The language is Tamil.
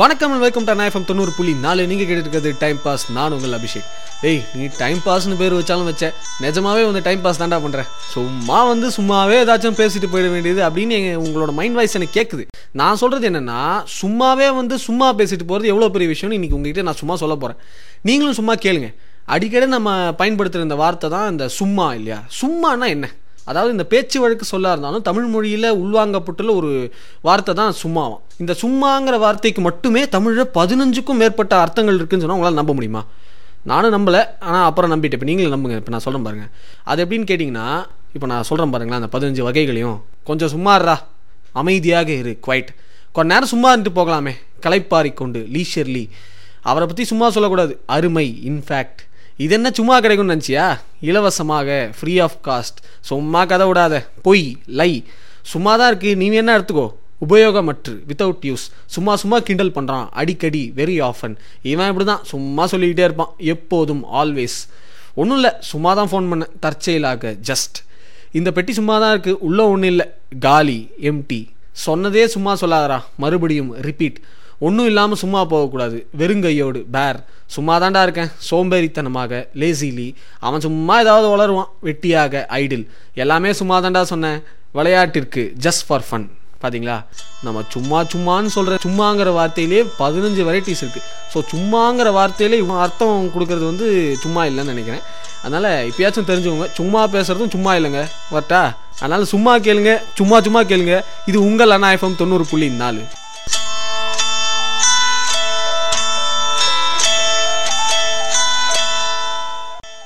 வணக்கம் வெல்கம் டு எஃப்எம் தொண்ணூறு புள்ளி நாலு. நீங்கள் கேட்டுருக்கிறது டைம் பாஸ் நான் உங்கள் அபிஷேக். ஏய் நீ டைம் பாஸ்னு பேர் வச்சாலும் வச்சேன் நிஜமாவே வந்து டைம் பாஸ் தாண்டா பண்ணுறேன் சும்மா வந்து சும்மாவே ஏதாச்சும் பேசிட்டு போயிட வேண்டியது அப்படின்னு எங்கள் உங்களோட மைண்ட் வாய்ஸ் எனக்கு கேட்குது நான் சொல்கிறது என்னென்னா சும்மாவே வந்து சும்மா பேசிட்டு போகிறது எவ்வளோ பெரிய விஷயம்னு இன்றைக்கி உங்ககிட்ட நான் சும்மா சொல்ல போகிறேன் நீங்களும் சும்மா கேளுங்க. அடிக்கடி நம்ம பயன்படுத்துகிற இந்த வார்த்தை தான் இந்த சும்மா இல்லையா? சும்மானா என்ன? அதாவது இந்த பேச்சு வழக்கு சொல்ல இருந்தாலும் தமிழ் மொழியில் உள்வாங்கப்பட்டுள்ள ஒரு வார்த்தை தான் சும்மாவாம் இந்த சும்மாங்கிற வார்த்தைக்கு மட்டுமே தமிழில் பதினஞ்சுக்கும் மேற்பட்ட அர்த்தங்கள் இருக்குன்னு சொன்னால் உங்களால் நம்ப முடியுமா? நானும் நம்பலை ஆனால் அப்புறம் நம்பிட்டேன். இப்போ நீங்களும் நம்புங்க. இப்போ நான் சொல்கிறேன் பாருங்கள் அது எப்படின்னு கேட்டிங்கன்னா இப்போ நான் சொல்கிறேன் பாருங்களேன் அந்த பதினஞ்சு வகைகளையும். கொஞ்சம் சும்மாறா அமைதியாக இரு குவைட் கொஞ்ச நேரம் சும்மா இருந்துட்டு போகலாமே. களைப்பாரி கொண்டு லீஷர்லி அவரை பற்றி சும்மா சொல்லக்கூடாது. அருமை இன்ஃபேக்ட் இது என்ன சும்மா கிடைக்கும்னு நினச்சியா? இலவசமாக ஃப்ரீ ஆஃப் காஸ்ட் சும்மா கதை விடாத. பொய் லை. சும்மா தான் இருக்குது நீ என்ன எடுத்துக்கோ. உபயோகமற்று வித்தவுட் யூஸ் சும்மா சும்மா கிண்டல் பண்ணுறான் அடிக்கடி வெரி ஆஃபன் இவன் இப்படி தான் சும்மா சொல்லிக்கிட்டே இருப்பான். எப்போதும் ஆல்வேஸ் ஒன்றும் இல்லை. சும்மா தான் ஃபோன் பண்ணேன் தற்செயலாக ஜஸ்ட் இந்த பெட்டி சும்மா தான் இருக்குது உள்ளே ஒன்றும் இல்லை. காலி எம்டி சொன்னதே சும்மா சொல்லாதரா மறுபடியும் ரிப்பீட் ஒன்றும் இல்லாமல் சும்மா போகக்கூடாது. வெறுங்கையோடு. பேர். சும்மா தாண்டா இருக்கேன். சோம்பேறித்தனமாக. லேசிலி அவன் சும்மா ஏதாவது வளருவான். வெட்டியாக. ஐடில் எல்லாமே சும்மா தாண்டா சொன்னேன். விளையாட்டிற்கு. ஜஸ்ட் ஃபார் ஃபன் பார்த்தீங்களா நம்ம சும்மா சும்மான்னு சொல்கிற சும்மாங்கிற வார்த்தையிலே பதினஞ்சு வெரைட்டிஸ் இருக்குது ஸோ சும்மாங்கிற வார்த்தையிலே இவன் அர்த்தம் கொடுக்கறது வந்து சும்மா இல்லைன்னு நினைக்கிறேன். அதனால் இப்பயாச்சும் தெரிஞ்சுக்கோங்க. சும்மா பேசுகிறதும் சும்மா இல்லைங்க. வரட்டா அதனால் சும்மா கேளுங்க. சும்மா சும்மா கேளுங்க. இது உங்கள் அண்ணா எஃப்எம் தொண்ணூறு புள்ளி நாலு.